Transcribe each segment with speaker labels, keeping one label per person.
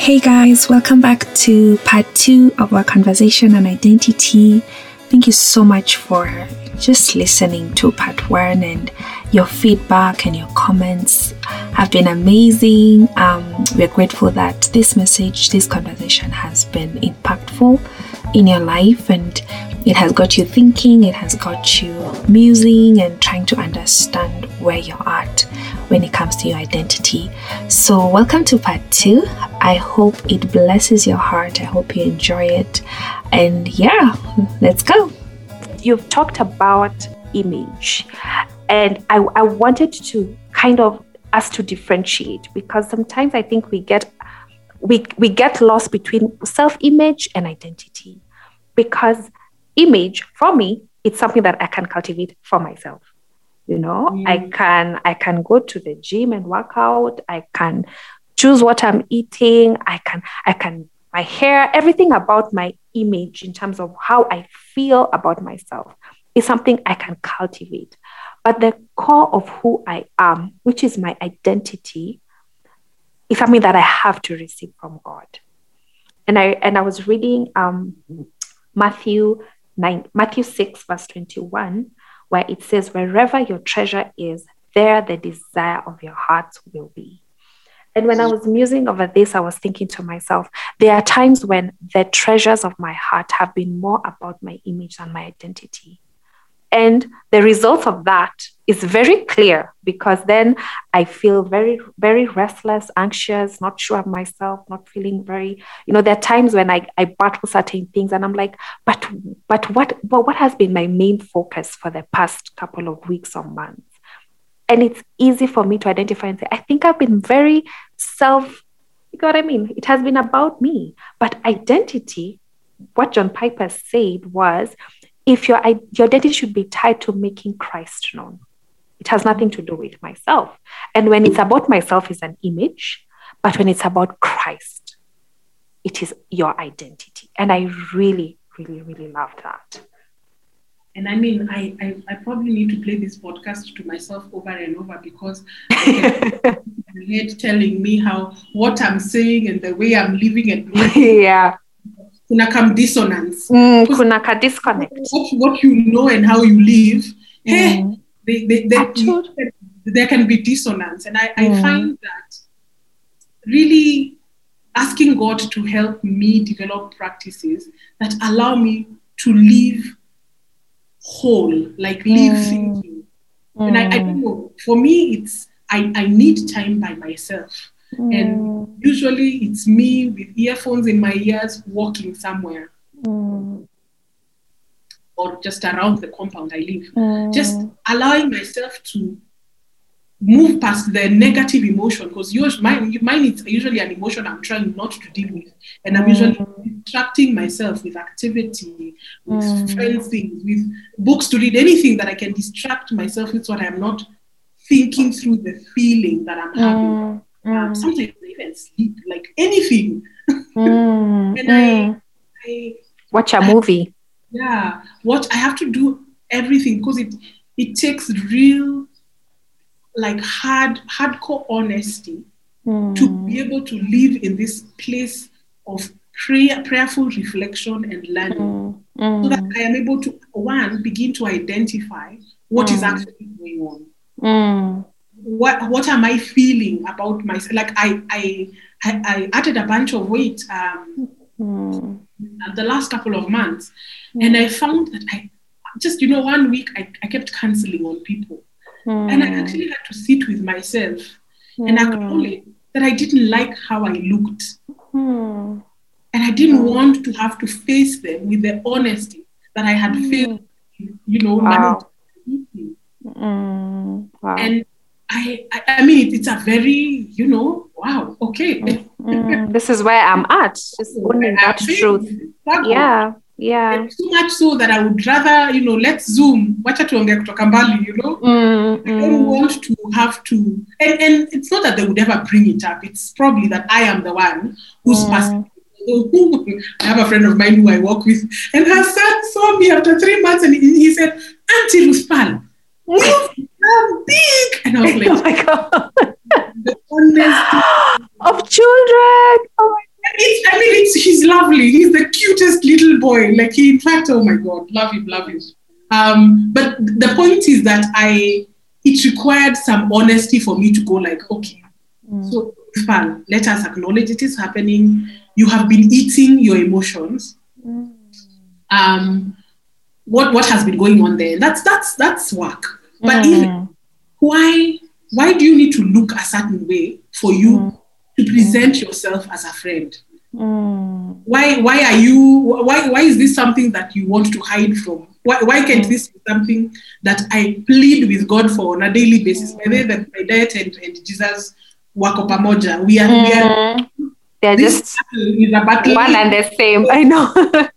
Speaker 1: Hey guys, welcome back to part two of our conversation on identity. Thank you so much for just listening to part one and your feedback and your comments have been amazing. Um, we're grateful that this message, this conversation has been impactful in your life and it has got you thinking, it has got you musing and trying to understand where you're at when it comes to your identity. So, welcome to part two. I hope it blesses your heart. I hope you enjoy it. And yeah, let's go. You've talked about image, and I, I wanted to kind of us to differentiate because sometimes I think we get we, we get lost between self-image and identity because image for me it's something that i can cultivate for myself you know? Mm. i can i can go to the gym and work out. I can choose what i'm eating. I can i can my hair everything about my image in terms of how i feel about myself is something i can cultivate. But the core of who i am which is my identity is something that i have to receive from god. And i and i was reading um matthew 9, Matthew 6, verse 21, where it says, Wherever your treasure is, there the desire of your heart will be. And when I was musing over this, I was thinking to myself, there are times when the treasures of my heart have been more about my image than my identity. And the result of that is very clear because then I feel very, very restless, anxious, not sure of myself, not feeling very, you know, there are times when I, I battle certain things and I'm like, but but what but what has been my main focus for the past couple of weeks or months? And it's easy for me to identify and say, I think I've been very self, you know what I mean? It has been about me. But identity, what John Piper said was if your, your identity should be tied to making Christ known. It has nothing to do with myself. And when it's about myself, it's an image. But when it's about Christ, it is your identity. And I really, really, really love that.
Speaker 2: And I mean, I, I, I, probably need to play this podcast to myself over and over because head telling me how what I'm saying and the way I'm living and
Speaker 1: yeah
Speaker 2: kuna come dissonance
Speaker 1: mm, kuna ka disconnect
Speaker 2: what, what you know and how you live mm. hey, they, they, they, there can be dissonance and I, I mm. find that really asking God to help me develop practices that allow me to live whole, like live mm. thinking. Mm. And I, I, don't know, for me, it's I, I need time by myself. Mm. And usually it's me with earphones in my ears walking somewhere. Mm. Or just around the compound I live. Mm. Just allowing myself to move past the negative emotion because yours mine, mine is usually an emotion I'm trying not to deal with. And I'm usually mm. distracting myself with activity, with mm. friends things, with books to read, anything that I can distract myself with so I'm not thinking through the feeling that I'm having. Um, mm. sometimes I even sleep, like anything. Mm. and I, mm. I
Speaker 1: watch a movie.
Speaker 2: yeah, what I have to do everything because it it takes real, like hard, hardcore honesty mm. to be able to live in this place of prayer, prayerful reflection and learning, mm. so that I am able to one begin to identify what is actually going on what what am I feeling about myself? Like I I I, added a bunch of weight um, mm. the last couple of months, mm. and I found that I just you know one week I, I kept canceling on people, mm. and I actually had to sit with myself and hmm. acknowledge that I didn't like how I looked, hmm. and I didn't hmm. want to have to face them with the honesty that I had failed, you know, wow.
Speaker 1: Wow.
Speaker 2: And I, I, I mean, it's a very, you know, wow, okay.
Speaker 1: Mm, this is where I'm at, just owning that truth. Yeah, yeah.
Speaker 2: And so much so that I would rather, you know, let's zoom, wacha tuongea kutoka mbali, you know.
Speaker 1: Mm,
Speaker 2: I don't mm. want to have to, and, and it's not that they would ever bring it up. It's probably that I am the one who's mm. passing I have a friend of mine who I work with, and her son saw me after three months, and he, said, "Auntie Ruspal, I'm big. And I was like,
Speaker 1: oh my God. the of children. Oh my I mean, he's
Speaker 2: lovely. He's the cutest little boy. Like he, in fact, oh my God, love him, love him. Um, but the point is that I, it required some honesty for me to go like, okay, mm. so fun. Let us acknowledge it is happening. You have been eating your emotions. Mm. Um, what what has been going on there? That's that's that's work. But mm. why why do you need to look a certain way for you mm. to present mm. yourself as a friend? Mm. Why why are you why why is this something that you want to hide from? Why, why can't mm. this be something that I plead with God for on a daily basis? By the way, that my diet and, and Jesus wako pamoja. We are, we are
Speaker 1: mm. they're just is a battle. one and the same. I know.
Speaker 2: it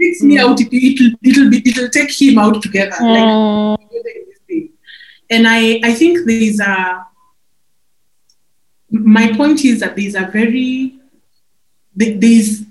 Speaker 2: takes me out. It, it'll, it'll, be, it'll take him out together. Mm. Like, and I, I think these are, my point is that these are very, these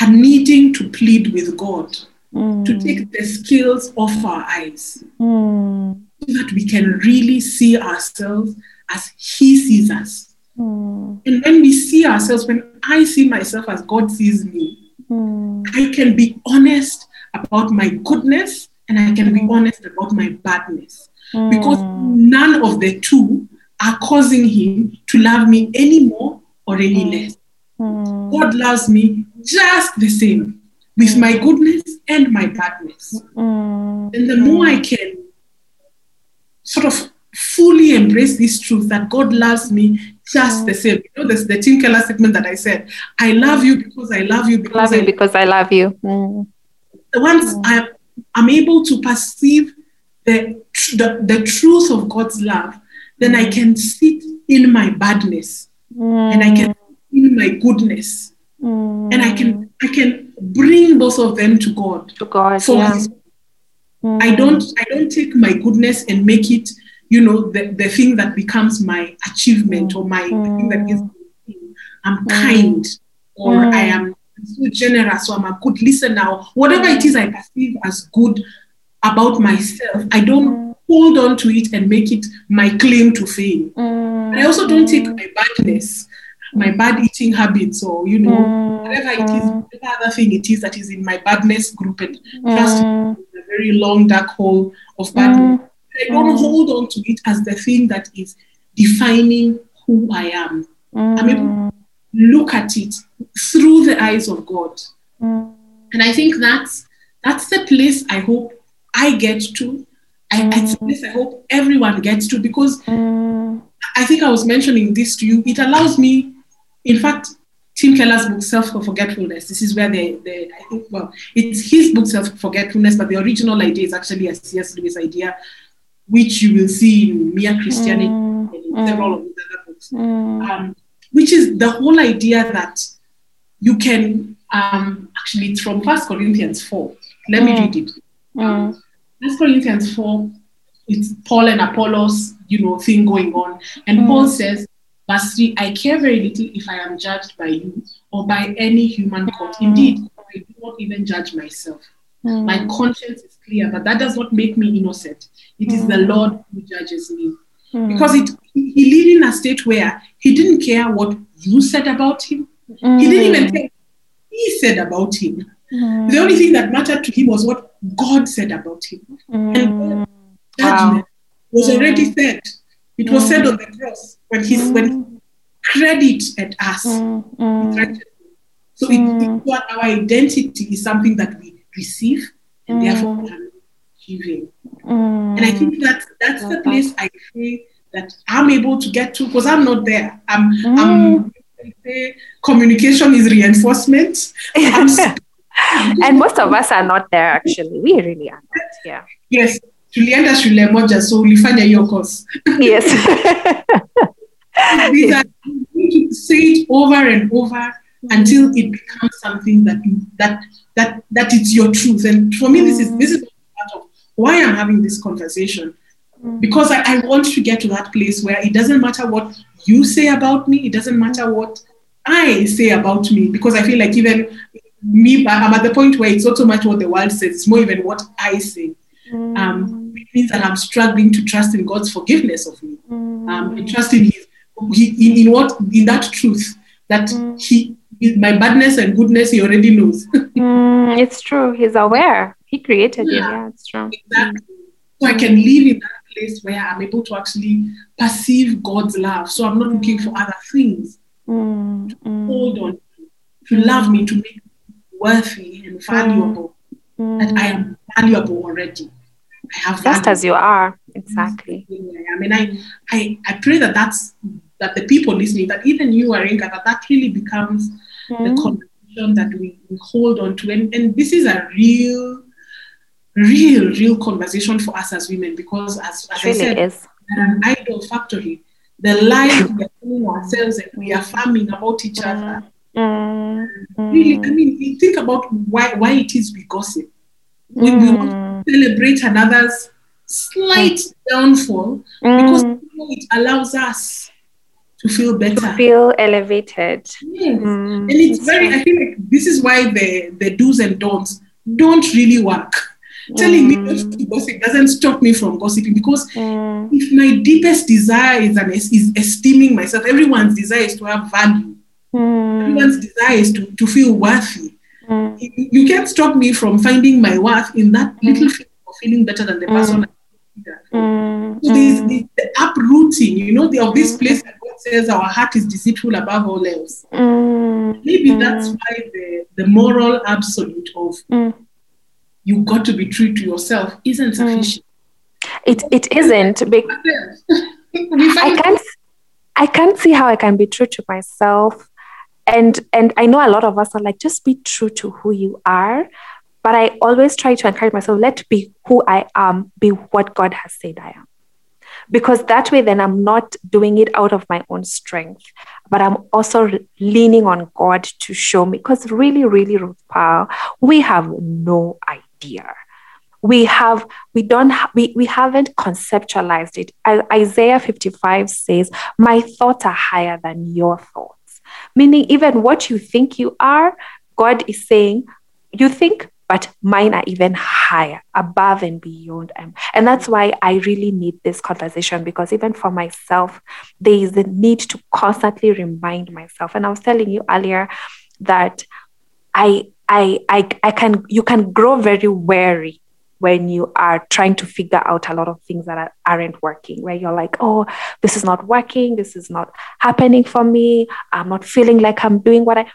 Speaker 2: are needing to plead with God mm. to take the skills off our eyes mm. so that we can really see ourselves as He sees us. Mm. And when we see ourselves, when I see myself as God sees me, mm. I can be honest about my goodness and I can be honest about my badness. Because none of the two are causing Him to love me any more or any less. God loves me just the same with my goodness and my badness. Mm. And the more I can sort of fully embrace this truth that God loves me just mm. the same. You know, this the Tim Keller statement that I said, I love you because I love you
Speaker 1: because love you I because I love you. Mm.
Speaker 2: Once mm. I, I'm able to perceive the, the, the truth of God's love, then I can sit in my badness and I can in my goodness and I can I can bring both of them to God.
Speaker 1: To God, yeah.
Speaker 2: Mm. I don't I don't take my goodness and make it, you know, the, the thing that becomes my achievement mm. or my mm. thing that gives me. I'm mm. kind or I mm. am so generous or I'm a good listener. Whatever it is I perceive as good about myself, I don't mm. Hold on to it and make it my claim to fame. But I also don't take my badness my bad eating habits or you know mm. whatever it is whatever other thing it is that is in my badness group and mm. just a very long dark hole of badness mm. i don't mm. hold on to it as the thing that is defining who i am i'm able to mm. look at it through the eyes of god mm. and i think that's that's the place i hope i get to I, a place i hope everyone gets to because I think I was mentioning this to you. It allows me in fact, Tim Keller's book, Self Forgetfulness, this is where the, the, I think, well, it's his book, Self Forgetfulness, but the original idea is actually a C.S. Lewis idea, which you will see in Mere Christianity mm, and in mm, several of his other books, mm. um, which is the whole idea that you can, um, actually, it's from First Corinthians 4. Let me mm. read it. Um, First Corinthians 4, it's Paul and Apollos, you know, thing going on. And mm. Paul says, Verse 3 I care very little if I am judged by you or by any human court. Mm. Indeed, I do not even judge myself. Mm. My conscience is clear, but that does not make me innocent. It is the mm. Lord who judges me. Mm. Because it, he lived in a state where he didn't care what you said about him. He didn't even care he said about him. Mm. The only thing that mm. mattered to him was what God said about him. Mm. And judgment wow. was mm. already said. It was said on the cross when he's when he credited us mm. mm. So it, it, our identity is something that we receive and therefore we are achieving. And I think that that's the place I feel that I'm able to get to because I'm not there. I'm, I'm communication is reinforcement.
Speaker 1: and most of us are not there actually. We really are not. Yeah.
Speaker 2: Yes. tulienda shule moja so ulifanya hiyo course
Speaker 1: yes
Speaker 2: these are say it over and over until it becomes something that that that that it's your truth and for me this is mm. this is part of why i'm having this conversation mm. because I, I want to get to that place where it doesn't matter what you say about me it doesn't matter what i say about me because i feel like even me i'm at the point where it's not so much what the world says it's more even what i say um, it means that I'm struggling to trust in God's forgiveness of me, um, and trust in His, in, in what in that truth that He my badness and goodness, he already knows.
Speaker 1: mm, it's true. He's aware. He created yeah. you. Yeah, it's true.
Speaker 2: Exactly. So I can live in that place where I'm able to actually perceive God's love. So I'm not mm. looking for other things
Speaker 1: mm.
Speaker 2: to hold on to, to love me, to make worthy and valuable. That I am valuable already. I have
Speaker 1: just as you are. Exactly.
Speaker 2: I mean, I, I, I pray that that's that the people listening, that even you, Arinka, that that really becomes mm. the conversation that we, we hold on to. And, and this is a real, real, real conversation for us as women because, as, as
Speaker 1: really
Speaker 2: I said,
Speaker 1: is.
Speaker 2: an idol factory. The lies we are telling ourselves and we are affirming about each other.
Speaker 1: Mm.
Speaker 2: Really, I mean, think about why why it is we gossip. When we want to celebrate another's slight downfall because it allows us to feel better.
Speaker 1: To feel elevated.
Speaker 2: Yes. Mm, and it's very, I feel like this is why the, the do's and don'ts don't really work. Mm. Telling me not to gossip doesn't stop me from gossiping because
Speaker 1: mm.
Speaker 2: if my deepest desire is, an, is esteeming myself, everyone's desire is to have value. Everyone's desire is to, to feel worthy. You, you, can't stop me from finding my worth in that little feeling of feeling better than the person
Speaker 1: Mm,
Speaker 2: so there's, the uprooting, you know, the, of this place that God says our heart is deceitful above all else.
Speaker 1: Mm,
Speaker 2: Maybe mm. that's why the, the moral absolute of
Speaker 1: mm.
Speaker 2: you got to be true to yourself isn't sufficient.
Speaker 1: It it isn't. Because I can't I can't see how I can be true to myself. And and I know a lot of us are like, just be true to who you are. But I always try to encourage myself, let be who I am, be what God has said I am. Because that way, then I'm not doing it out of my own strength, but I'm also leaning on God to show me. Because really, really, Ruth Powell, we have no idea we have we don't ha- we, we haven't conceptualized it isaiah 55 says my thoughts are higher than your thoughts meaning even what you think you are god is saying you think but mine are even higher, above and beyond. And that's why I really need this conversation because even for myself, there is a need to constantly remind myself. And I was telling you earlier that I I I, I can you can grow very wary when you are trying to figure out a lot of things that are, aren't working, where you're like, oh, this is not working, this is not happening for me, I'm not feeling like I'm doing what I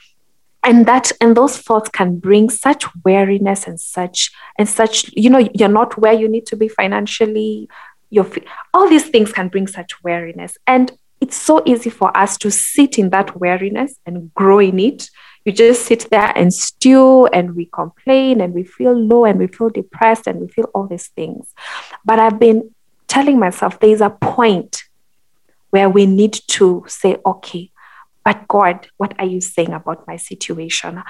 Speaker 1: and that and those thoughts can bring such weariness and such and such you know you're not where you need to be financially. You're all these things can bring such weariness and it's so easy for us to sit in that weariness and grow in it you just sit there and stew and we complain and we feel low and we feel depressed and we feel all these things but i've been telling myself there's a point where we need to say okay but God, what are you saying about my situation?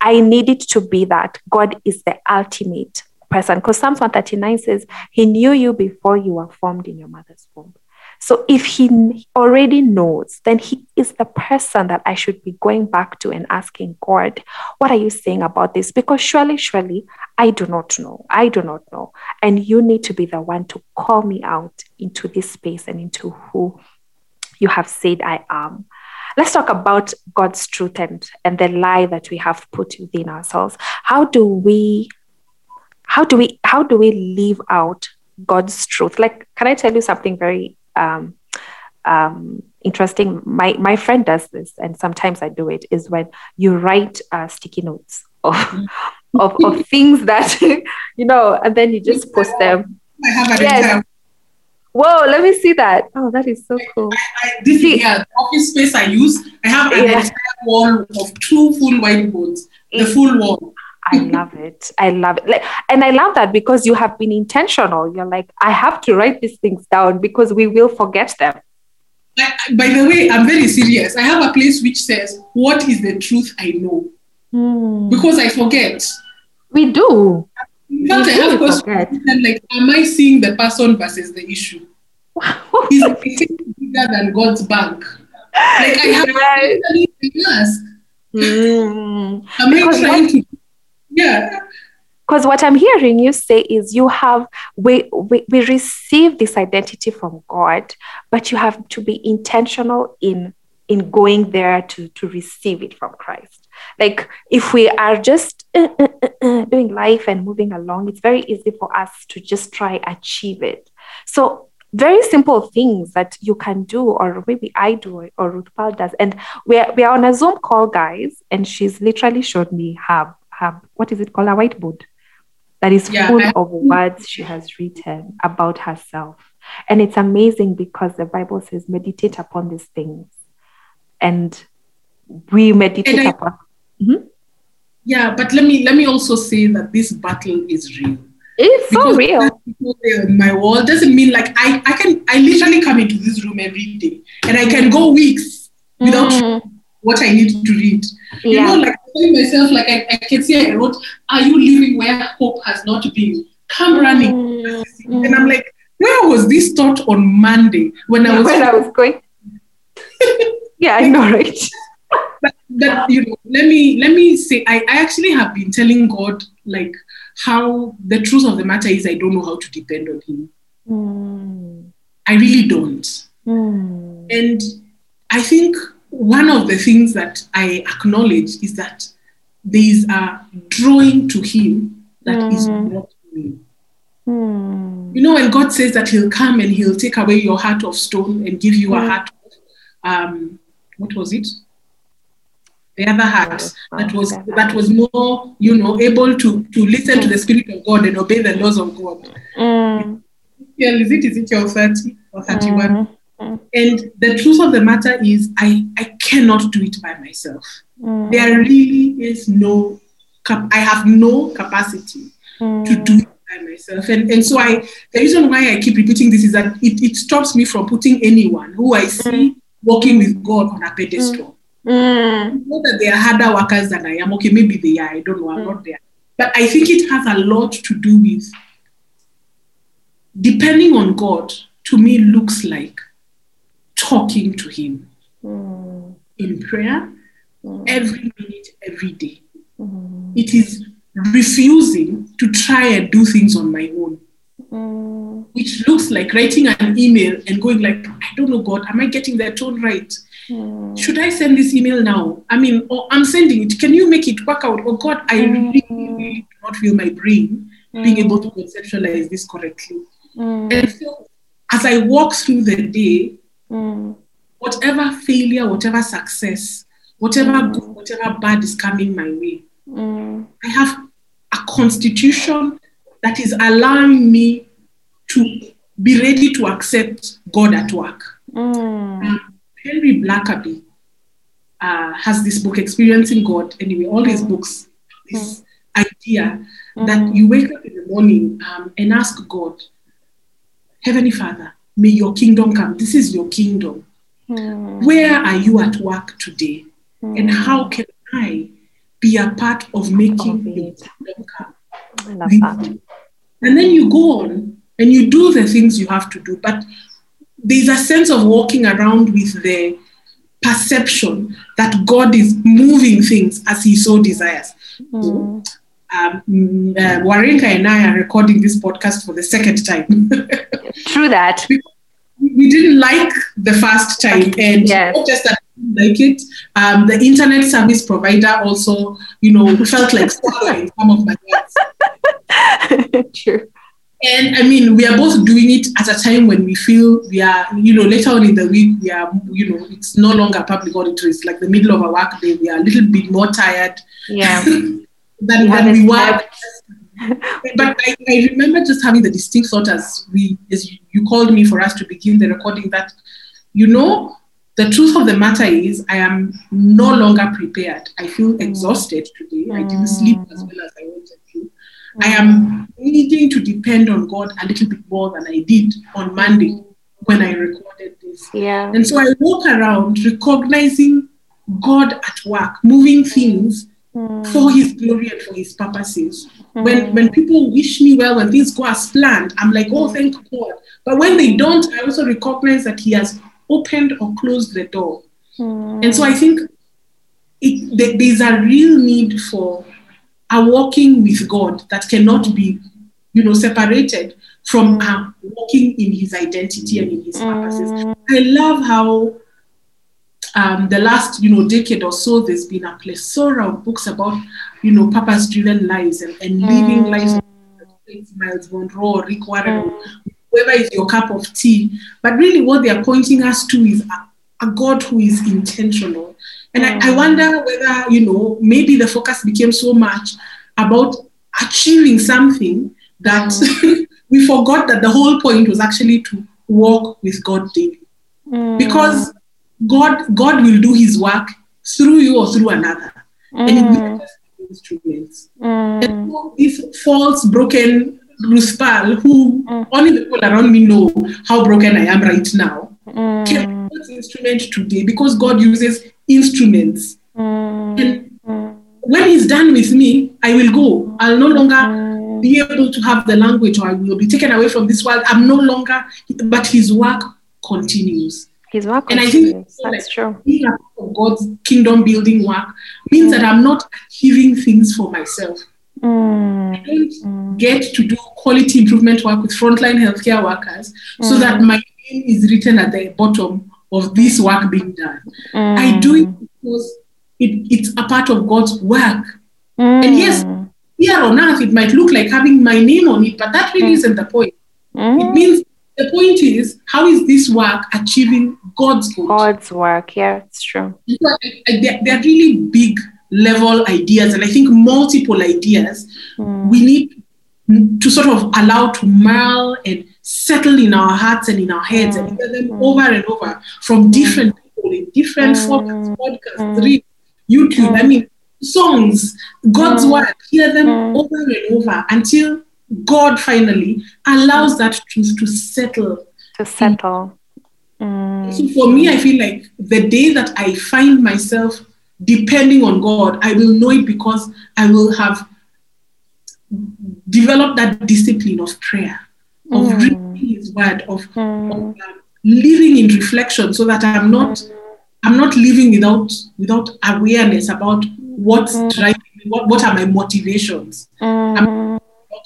Speaker 1: I need it to be that God is the ultimate person. Because Psalms 139 says, He knew you before you were formed in your mother's womb. So if He already knows, then He is the person that I should be going back to and asking God, What are you saying about this? Because surely, surely, I do not know. I do not know. And you need to be the one to call me out into this space and into who you have said I am let's talk about God's truth and, and the lie that we have put within ourselves. How do we how do we how do we live out God's truth? Like, can I tell you something very um, um, interesting? My my friend does this, and sometimes I do it. Is when you write uh, sticky notes of, of of things that you know, and then you just post them.
Speaker 2: I have yes.
Speaker 1: Whoa, let me see that. Oh, that is so cool.
Speaker 2: I, I, this is yeah, the office space I use. I have an yeah. entire wall of two full whiteboards, the full wall.
Speaker 1: I love it. I love it. Like, and I love that because you have been intentional. You're like, I have to write these things down because we will forget them.
Speaker 2: I, by the way, I'm very serious. I have a place which says, What is the truth I know?
Speaker 1: Mm.
Speaker 2: Because I forget.
Speaker 1: We do.
Speaker 2: In fact, I have questions like, am I seeing the person versus the issue? Is it bigger than God's bank? Like I have to ask.
Speaker 1: Mm.
Speaker 2: Am I trying to? Yeah.
Speaker 1: Because what I'm hearing you say is you have we, we we receive this identity from God, but you have to be intentional in in going there to, to receive it from Christ. Like if we are just uh, uh, uh, uh, doing life and moving along, it's very easy for us to just try achieve it. So very simple things that you can do, or maybe I do, or Ruth Paul does. And we're we are on a Zoom call, guys, and she's literally showed me her her what is it called a whiteboard that is yeah, full I- of words she has written about herself. And it's amazing because the Bible says, meditate upon these things. And we meditate and I, upon. Mm-hmm.
Speaker 2: Yeah, but let me let me also say that this battle is real.
Speaker 1: It's because so real.
Speaker 2: My wall doesn't mean like I, I can I literally come into this room every day and I can go weeks without mm. what I need to read. Yeah. You know, like myself, like I, I can see I wrote, Are you living where hope has not been? Come running. Mm. And I'm like, where was this thought on Monday when I was
Speaker 1: when I was going? yeah, I know, right?
Speaker 2: but, but you know, let me let me say, I, I actually have been telling God like how the truth of the matter is I don't know how to depend on him. Mm. I really don't. Mm. And I think one of the things that I acknowledge is that there is a drawing to him that mm. is not me. Mm. You know, when God says that He'll come and He'll take away your heart of stone and give you mm. a heart of, um, what was it? The other heart that was that was more, you know, able to to listen to the Spirit of God and obey the laws of God. Is it Ezekiel 30 or 31? Mm. Mm. And the truth of the matter is, I, I cannot do it by myself. Mm. There really is no, cap- I have no capacity mm. to do it by myself. And, and so I, the reason why I keep repeating this is that it, it stops me from putting anyone who I see walking with God on a pedestal. Mm. Not that they are harder workers than I am. Okay, maybe they are. I don't know. I'm not there. But I think it has a lot to do with depending on God, to me, looks like talking to Him mm. in prayer mm. every minute, every day. Mm. It is refusing to try and do things on my own. Mm. Which looks like writing an email and going like, I don't know, God, am I getting the tone right? Mm. Should I send this email now? I mean, or I'm sending it. Can you make it work out? Oh God, I mm. really, really do not feel my brain being able to conceptualize this correctly. And so as I walk through the day, Mm. Whatever failure, whatever success, whatever mm. good, whatever bad is coming my way, mm. I have a constitution that is allowing me to be ready to accept God at work. Mm. Um, Henry Blackaby uh, has this book, Experiencing God. Anyway, all his mm. books, this idea that you wake up in the morning um, and ask God, Heavenly Father, May your kingdom come. This is your kingdom. Mm. Where are you at work today? Mm. And how can I be a part of making your kingdom come? I love that. And then you go on and you do the things you have to do. But there's a sense of walking around with the perception that God is moving things as He so desires. Mm. Um, uh, Warinka and I are recording this podcast for the second time.
Speaker 1: True that.
Speaker 2: we didn't like the first time, and yes. not just that like it. Um, the internet service provider also, you know, felt like swallowing some of my
Speaker 1: words. True.
Speaker 2: And I mean, we are both doing it at a time when we feel we are, you know, later on in the week, we are, you know, it's no longer public auditor. It's like the middle of a work day. We are a little bit more tired.
Speaker 1: Yeah.
Speaker 2: Than, than we were but I, I, remember just having the distinct thought as we as you called me for us to begin the recording that you know the truth of the matter is i am no longer prepared. I feel mm. exhausted today. I didn't sleep as well as i wanted to. I am needing to depend on god a little bit more than i did on monday when i recorded this.
Speaker 1: Yeah.
Speaker 2: And so i walk around recognizing god at work moving things mm. For his glory and for his purposes Mm. When when people wish me well, when things go as planned, I'm like, oh, thank God. But when they don't, I also recognize that He has opened or closed the door. Mm. And so I think it, there's a real need for a walking with God that cannot be, you know, separated from uh, walking in His identity and in His purposes. Mm. I love how um, the last, you know, decade or so, there's been a plethora of books about, you know, purpose-driven lives and, and living mm. lives. Rick Warren, mm. whoever is your cup of tea. But really, what they are pointing us to is a, a God who is intentional. And mm. I, I wonder whether, you know, maybe the focus became so much about achieving something that mm. we forgot that the whole point was actually to walk with God daily. Mm. Because God, God will do his work through you or through another. Mm. And it mm. instruments. Mm. And so this false, broken Ruspal, who mm. only the people around me know how broken I am right now, mm. can God's instrument today because God uses instruments. Mm. And mm. when He's done with me, I will go. I'll no longer be able to have the language or I will be taken away from this world. I'm no longer, but His work continues.
Speaker 1: His work and I think that's like, true.
Speaker 2: Being a part of God's kingdom building work means mm. that I'm not achieving things for myself. Mm. I don't mm. get to do quality improvement work with frontline healthcare workers so that mm. my name is written at the bottom of this work being done. I do it mm. because it, it's a part of God's work. And yes, mm. here on earth, it might look like having my name on it, but that really isn't the point. It means the point is, how is this work achieving God's good?
Speaker 1: God's work, yeah, it's true.
Speaker 2: They're, they're really big level ideas, and I think multiple ideas mm. we need to sort of allow to merle and settle in our hearts and in our heads mm. and hear them mm. over and over from hmm. different people in different hmm. formats, podcasts, hmm. YouTube, I mean, songs, God's word, hear them over and over until God finally allows that truth to settle.
Speaker 1: To settle.
Speaker 2: Mm. So for me, I feel like the day that I find myself depending on God, I will know it because I will have developed that discipline of prayer, of mm. reading His Word, of, mm. of um, living in reflection, so that I'm not mm. I'm not living without without awareness about what's mm. driving me, what, what are my motivations. I'm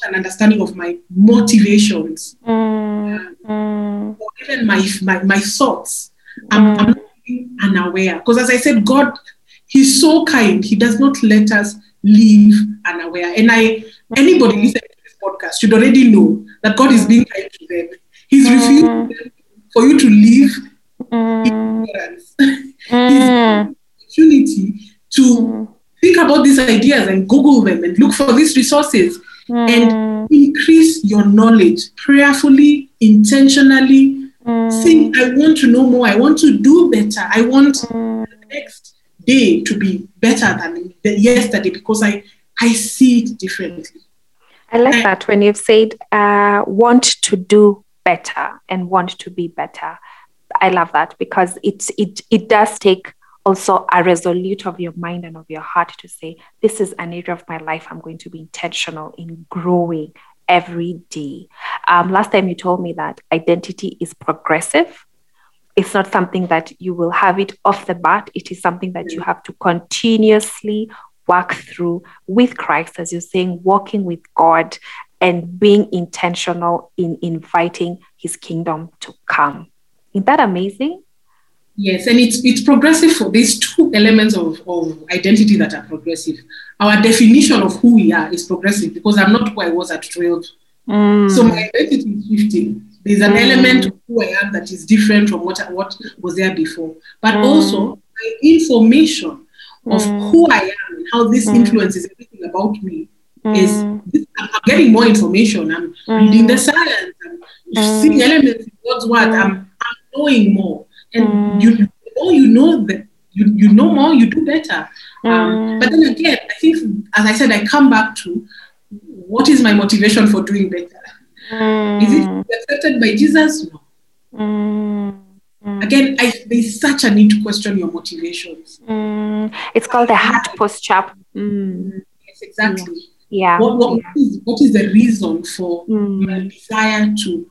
Speaker 1: mm
Speaker 2: an understanding of my motivations mm, um, or even my, my, my thoughts. I'm, I'm mm. unaware. Because as I said, God, He's so kind. He does not let us live unaware. And I, anybody listening to this podcast should already know that God is being kind to them. He's mm. refusing for you to live mm. ignorance. Mm. opportunity to mm. think about these ideas and Google them and look for these resources mm. and increase your knowledge prayerfully, intentionally. Mm. Saying, I want to know more, I want to do better, I want mm. the next day to be better than yesterday because I, I see it differently.
Speaker 1: I like I, that when you've said uh, want to do better and want to be better. I love that because it it it does take also a resolute of your mind and of your heart to say, This is an area of my life I'm going to be intentional in growing every day. Um, last time you told me that identity is progressive. It's not something that you will have it off the bat. It is something that you have to continuously work through with Christ, as you're saying, walking with God and being intentional in inviting his kingdom to come. Isn't that amazing?
Speaker 2: Yes, and it's it's progressive for these two elements of, of identity that are progressive. Our definition of who we are is progressive because I'm not who I was at 12. Mm. So my identity is shifting. There's an mm. element of who I am that is different from what, what was there before. But mm. also my information of mm. who I am and how this mm. influences everything about me is mm. I'm getting more information. I'm reading the science. I'm seeing elements in God's word. I'm, I'm knowing more and mm. you know you know that you, you know more, you do better. Um, mm. But then again, I think, as I said, I come back to what is my motivation for doing better? Mm. Is it accepted by Jesus? No.
Speaker 1: Mm.
Speaker 2: Mm. Again, I, there's such a need to question your motivations.
Speaker 1: Mm. It's called the heart posture.
Speaker 2: Mm. Yes, exactly.
Speaker 1: Yeah.
Speaker 2: What, what, yeah. Is, what is the reason for my desire to,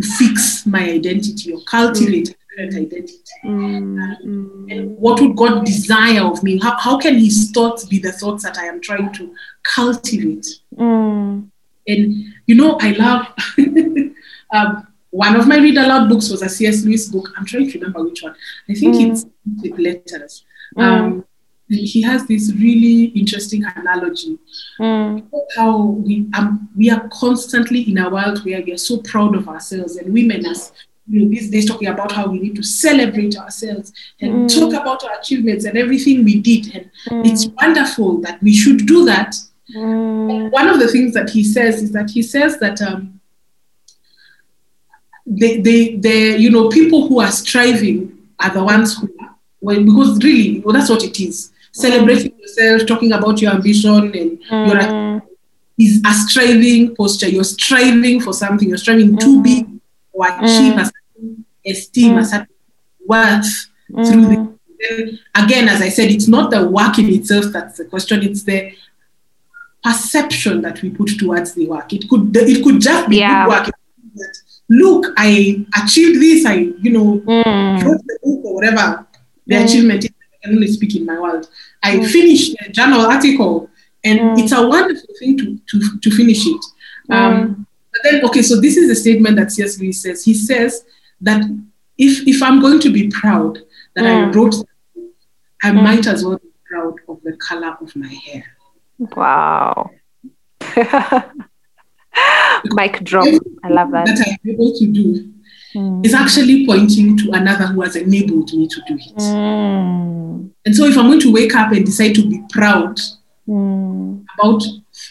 Speaker 2: to fix my identity or cultivate different identity.
Speaker 1: Mm,
Speaker 2: and what would God desire of me? How, how can His thoughts be the thoughts that I am trying to cultivate?
Speaker 1: Mm.
Speaker 2: And you know, I love. um, one of my read aloud books was a C.S. Lewis book. I'm trying to remember which one. I think mm. it's with letters. Mm. Um, he has this really interesting analogy mm. how we um, we are constantly in a world where we are so proud of ourselves and women as you know, these days talking about how we need to celebrate ourselves and mm. talk about our achievements and everything we did and mm. it's wonderful that we should do that mm. one of the things that he says is that he says that um, they, they, they, you know, people who are striving are the ones who are, well, because really, well, that's what it is celebrating yourself, talking about your ambition, and mm. your is a striving posture. You're striving for something. You're striving mm. to be or achieve mm. a certain esteem, a mm. certain worth through the. Mm. Then again, as I said, it's not the work in itself that's the question. It's the perception that we put towards the work. It could it could just be yeah. good work. Look, I achieved this. I you know mm. wrote the book or whatever the mm. achievement is. I can only speak in my world. I mm. finished a journal article, and mm. it's a wonderful thing to, to, to finish it. Mm. Um, but then, okay, so this is a statement that C.S. Lewis says. He says that if, if I'm going to be proud that I mm. wrote, I mm. might as well be proud of the color of my hair.
Speaker 1: Wow. Mic drop. I love that.
Speaker 2: That I'm able to do mm. is actually pointing to another who has enabled me to do it. Mm. And so if I'm going to wake up and decide to be proud mm. about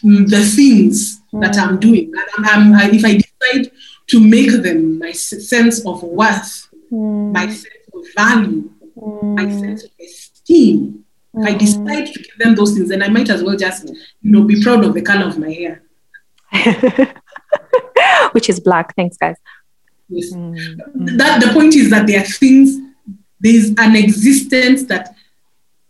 Speaker 2: the things that I'm mm. doing, and I'm, I'm, if I decide to make them my sense of worth, mm. my sense of value, mm. my sense of esteem, if I decide to give them those things, then I might as well just, you know, be proud of the color of my hair.
Speaker 1: Which is black. Thanks, guys.
Speaker 2: Yes. Mm. That the point is that there are things, there's an existence that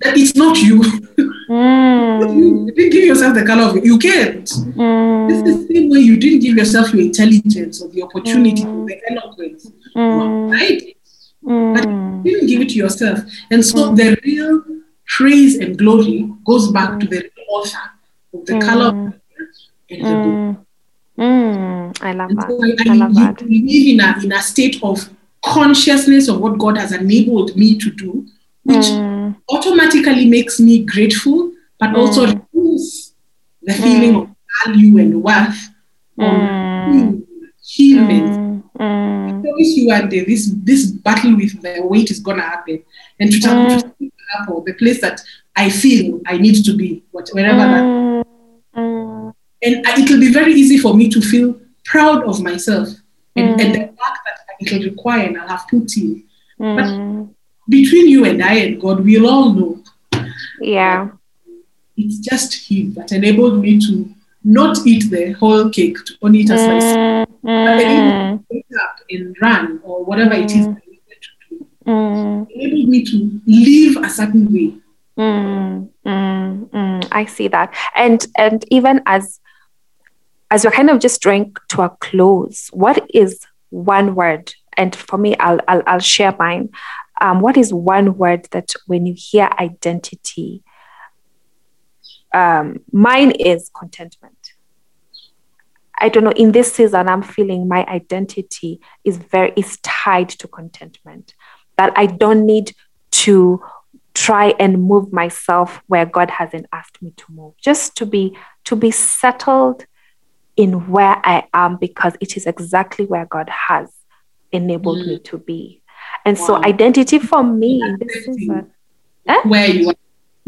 Speaker 2: that it's not you. Mm. you didn't give yourself the color of it. You can't. Mm. It's the same way you didn't give yourself your intelligence or the opportunity mm. or the eloquence. You mm. applied it, but you didn't give it to yourself. And so mm. the real praise and glory goes back to the author of the color and the book.
Speaker 1: Mm, I love that. So I, I, love that.
Speaker 2: live in a, in a state of consciousness of what God has enabled me to do, which mm. automatically makes me grateful, but mm. also removes the feeling of value and worth on achievement. I promise you one day this this battle with the weight is gonna happen. And to tell mm. the place that I feel I need to be, wherever that and it will be very easy for me to feel proud of myself and, mm. and the work that it will require and I'll have put in. Mm. But between you and I and God, we'll all know.
Speaker 1: Yeah.
Speaker 2: It's just Him that enabled me to not eat the whole cake, to only eat a slice. Mm. But then wake up and run or whatever it is that to do. Mm. enabled me to live a certain way.
Speaker 1: Mm, mm, mm. I see that, and and even as as we're kind of just drawing to a close, what is one word? And for me, I'll, I'll, I'll share mine. Um, what is one word that when you hear identity, um, mine is contentment. I don't know. In this season, I'm feeling my identity is very is tied to contentment. That I don't need to try and move myself where God hasn't asked me to move. Just to be to be settled in where I am because it is exactly where God has enabled mm. me to be. And wow. so identity for me this season.
Speaker 2: Eh? Where you are.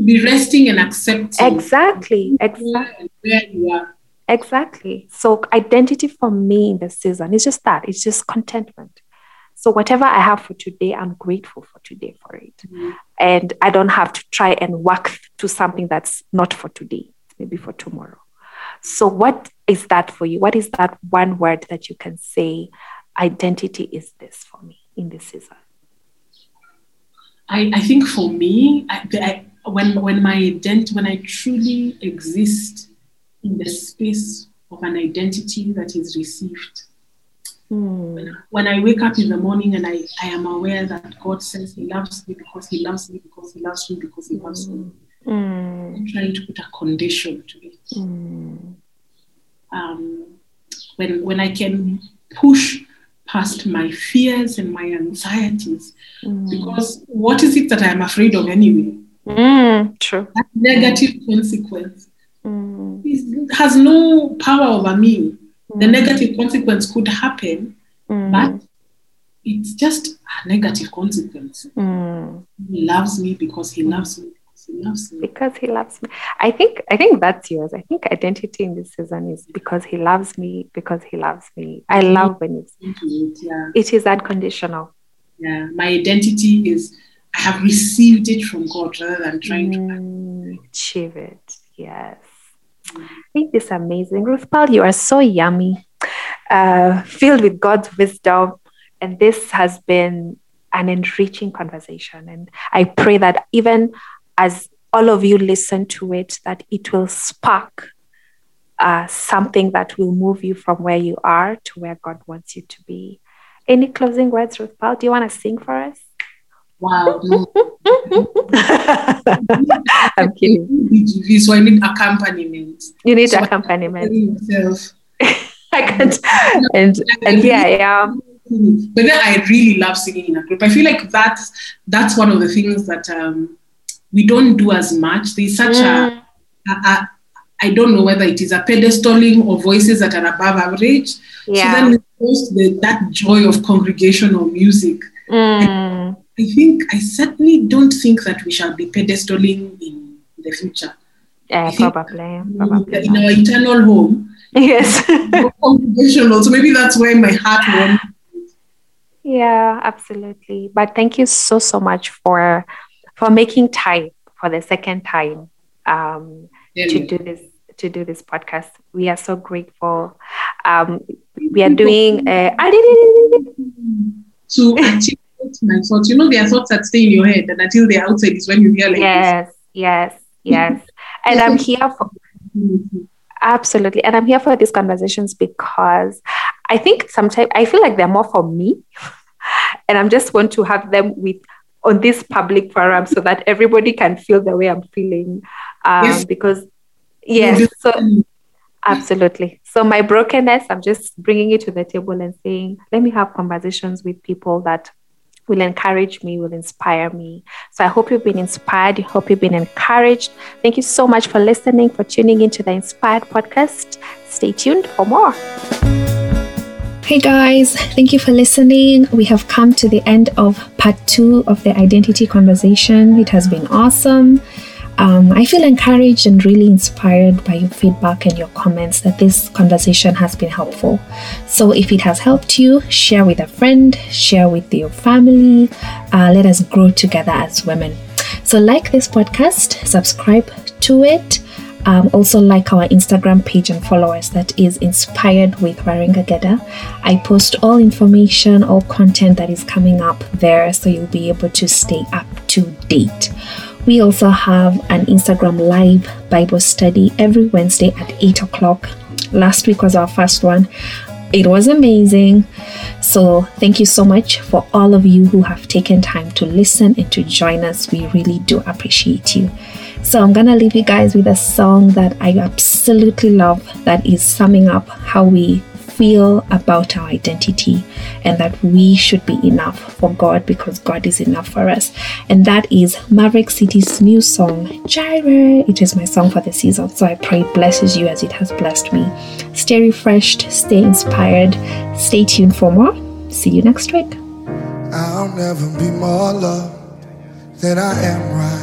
Speaker 2: Be resting and accepting.
Speaker 1: Exactly. Exactly. Where you are. Exactly. So identity for me in this season is just that. It's just contentment. So whatever I have for today, I'm grateful for today for it. Mm. And I don't have to try and work to something that's not for today, maybe for tomorrow. So, what is that for you? What is that one word that you can say, identity is this for me in this season?
Speaker 2: I, I think for me, I, I, when, when my identity, when I truly exist in the space of an identity that is received, when, when I wake up in the morning and I, I am aware that God says He loves me because He loves me because He loves me because He loves me. Mm. I'm trying to put a condition to it. Mm. Um, when when I can push past my fears and my anxieties. Mm. Because what is it that I'm afraid of anyway?
Speaker 1: Mm, true.
Speaker 2: That negative consequence mm. has no power over me. The mm. negative consequence could happen, mm. but it's just a negative consequence.
Speaker 1: Mm.
Speaker 2: He loves me because he loves me he loves me.
Speaker 1: Because he loves me. I think I think that's yours. I think identity in this season is because he loves me, because he loves me. I love when it's it, yeah. it is unconditional.
Speaker 2: Yeah. My identity is I have received it from God rather than trying
Speaker 1: mm, to achieve it. Yes. Mm. I think this amazing. Ruth Pearl, you are so yummy, uh, filled with God's wisdom. And this has been an enriching conversation. And I pray that even as all of you listen to it, that it will spark uh, something that will move you from where you are to where God wants you to be. Any closing words, Ruth Pearl? Do you want to sing for us?
Speaker 2: Wow.
Speaker 1: I'm kidding.
Speaker 2: So I need accompaniment.
Speaker 1: You need so accompaniment. I can't. And, and here I am.
Speaker 2: But then I really love singing in a group. I feel like that's that's one of the things that um, we don't do as much. There's such mm. a, a, a I don't know whether it is a pedestaling or voices that are above average. Yeah. So then we the, that joy of congregational music.
Speaker 1: Mm.
Speaker 2: I think I certainly don't think that we shall be pedestaling in the future.
Speaker 1: Yeah, probably, probably.
Speaker 2: In our eternal home.
Speaker 1: Yes.
Speaker 2: congregational. So maybe that's where my heart wants.
Speaker 1: Yeah, absolutely. But thank you so so much for for making time for the second time um, to do this to do this podcast. We are so grateful. Um, we are doing. Uh,
Speaker 2: to achieve my thoughts. You know, there are thoughts that stay in your head, and until they're outside is when you realize.
Speaker 1: Yes, yes, yes. And I'm here for. Absolutely. And I'm here for these conversations because I think sometimes I feel like they're more for me. And I'm just want to have them with on this public forum so that everybody can feel the way I'm feeling. Um, yes. Because, yes, so absolutely. So, my brokenness, I'm just bringing it to the table and saying, let me have conversations with people that will encourage me, will inspire me. So I hope you've been inspired. I hope you've been encouraged. Thank you so much for listening, for tuning into the Inspired podcast. Stay tuned for more.
Speaker 3: Hey guys, thank you for listening. We have come to the end of part two of the identity conversation. It has been awesome. Um, I feel encouraged and really inspired by your feedback and your comments that this conversation has been helpful. So, if it has helped you, share with a friend, share with your family. Uh, let us grow together as women. So, like this podcast, subscribe to it. Um, also, like our Instagram page and follow us that is inspired with Waringa Geda. I post all information, all content that is coming up there, so you'll be able to stay up to date. We also have an Instagram live Bible study every Wednesday at 8 o'clock. Last week was our first one. It was amazing. So, thank you so much for all of you who have taken time to listen and to join us. We really do appreciate you. So I'm gonna leave you guys with a song that I absolutely love that is summing up how we feel about our identity and that we should be enough for God because God is enough for us. And that is Maverick City's new song, Jireh. It is my song for the season. So I pray it blesses you as it has blessed me. Stay refreshed, stay inspired, stay tuned for more. See you next week. I'll never be more loved than I am right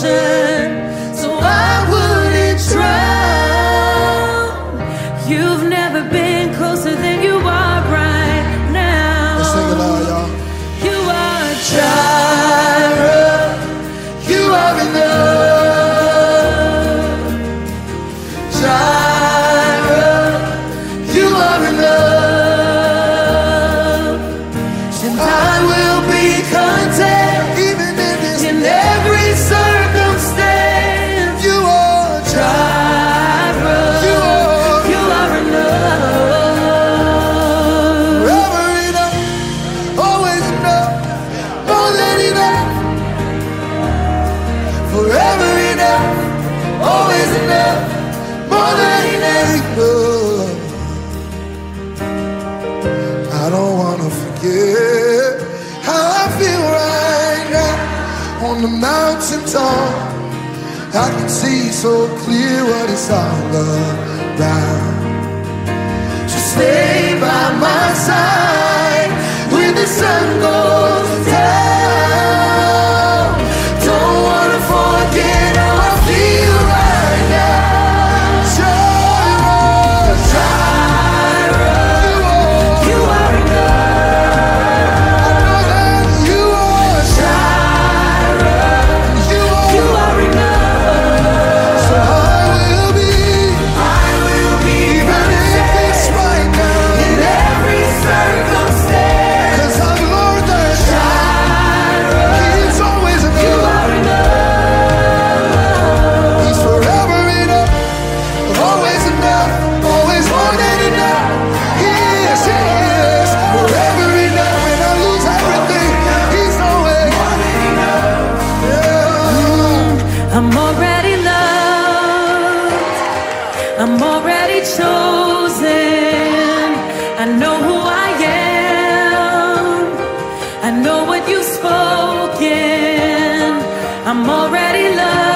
Speaker 4: 深 on the mountain top. I can see so clear what it's all about. So stay by my side when the sun goes.
Speaker 5: I'm already loved.